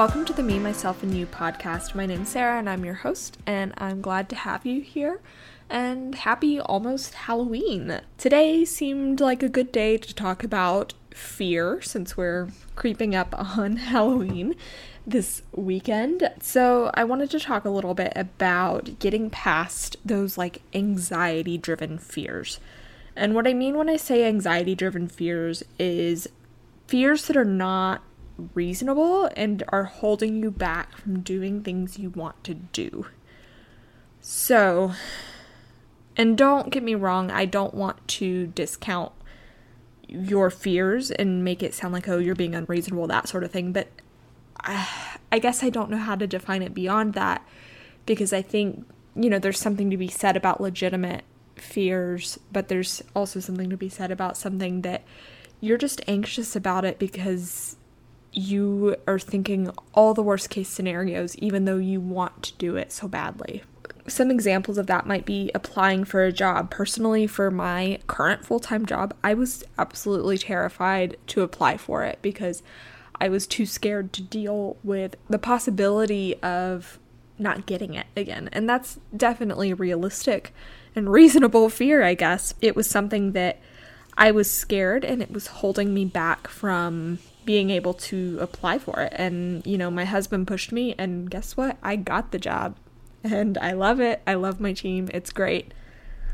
Welcome to the Me, Myself, and You podcast. My name's Sarah, and I'm your host, and I'm glad to have you here. And happy almost Halloween. Today seemed like a good day to talk about fear since we're creeping up on Halloween this weekend. So, I wanted to talk a little bit about getting past those like anxiety driven fears. And what I mean when I say anxiety driven fears is fears that are not reasonable and are holding you back from doing things you want to do. So, and don't get me wrong, I don't want to discount your fears and make it sound like, oh, you're being unreasonable, that sort of thing. But I, I guess I don't know how to define it beyond that because I think, you know, there's something to be said about legitimate fears, but there's also something to be said about something that you're just anxious about it because you are thinking all the worst case scenarios, even though you want to do it so badly. Some examples of that might be applying for a job. Personally, for my current full time job, I was absolutely terrified to apply for it because I was too scared to deal with the possibility of not getting it again. And that's definitely realistic and reasonable fear, I guess. It was something that I was scared and it was holding me back from being able to apply for it. And, you know, my husband pushed me, and guess what? I got the job. And I love it. I love my team. It's great.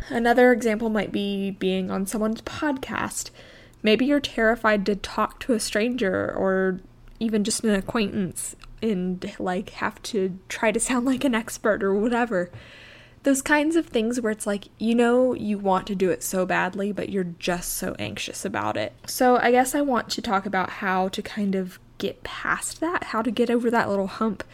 Another example might be being on someone's podcast. Maybe you're terrified to talk to a stranger or even just an acquaintance and like have to try to sound like an expert or whatever those kinds of things where it's like, you know, you want to do it so badly, but you're just so anxious about it. So, I guess I want to talk about how to kind of get past that, how to get over that little hump.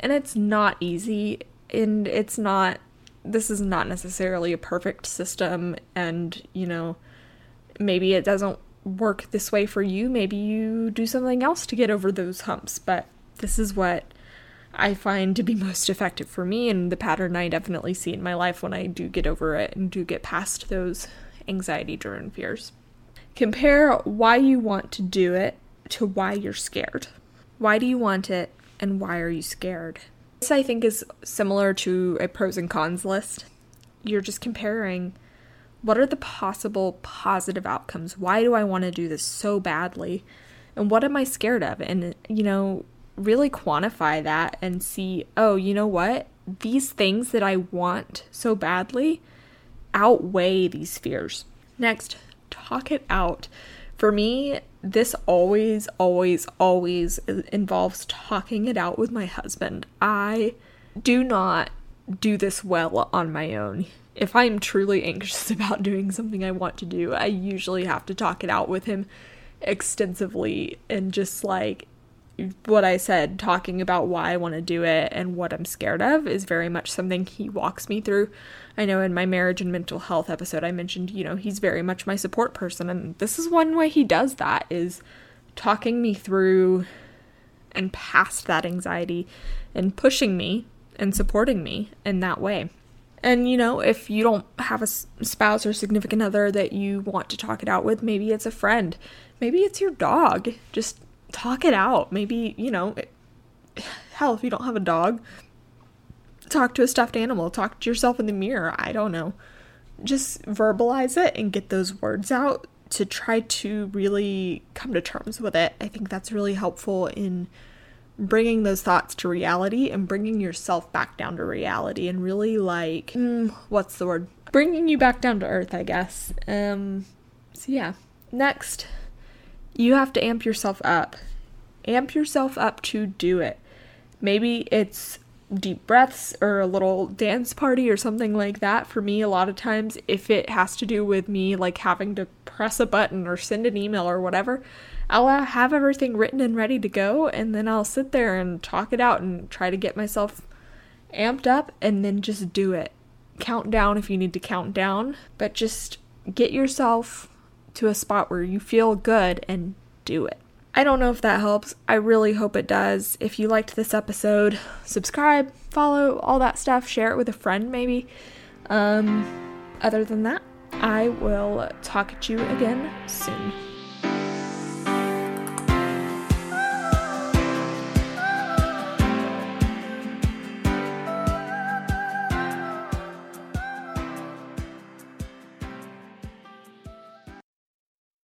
And it's not easy, and it's not, this is not necessarily a perfect system, and, you know, maybe it doesn't work this way for you. Maybe you do something else to get over those humps, but this is what I find to be most effective for me and the pattern I definitely see in my life when I do get over it and do get past those anxiety driven fears. Compare why you want to do it to why you're scared. Why do you want it and why are you scared? This I think is similar to a pros and cons list. You're just comparing what are the possible positive outcomes? Why do I want to do this so badly? And what am I scared of? And, you know, really quantify that and see, oh, you know what? These things that I want so badly outweigh these fears. Next, talk it out. For me, this always, always, always involves talking it out with my husband. I do not do this well on my own. If I'm truly anxious about doing something I want to do, I usually have to talk it out with him extensively and just like what I said, talking about why I want to do it and what I'm scared of, is very much something he walks me through. I know in my marriage and mental health episode, I mentioned, you know, he's very much my support person. And this is one way he does that is talking me through and past that anxiety and pushing me and supporting me in that way. And you know, if you don't have a spouse or significant other that you want to talk it out with, maybe it's a friend, maybe it's your dog. Just talk it out. Maybe, you know, hell, if you don't have a dog, talk to a stuffed animal, talk to yourself in the mirror. I don't know. Just verbalize it and get those words out to try to really come to terms with it. I think that's really helpful in bringing those thoughts to reality and bringing yourself back down to reality and really like mm, what's the word bringing you back down to earth i guess um so yeah next you have to amp yourself up. Amp yourself up to do it. Maybe it's deep breaths or a little dance party or something like that. For me, a lot of times, if it has to do with me like having to press a button or send an email or whatever, I'll uh, have everything written and ready to go, and then I'll sit there and talk it out and try to get myself amped up and then just do it. Count down if you need to count down, but just get yourself to a spot where you feel good and do it. I don't know if that helps. I really hope it does. If you liked this episode, subscribe, follow, all that stuff, share it with a friend maybe. Um, other than that, I will talk to you again soon.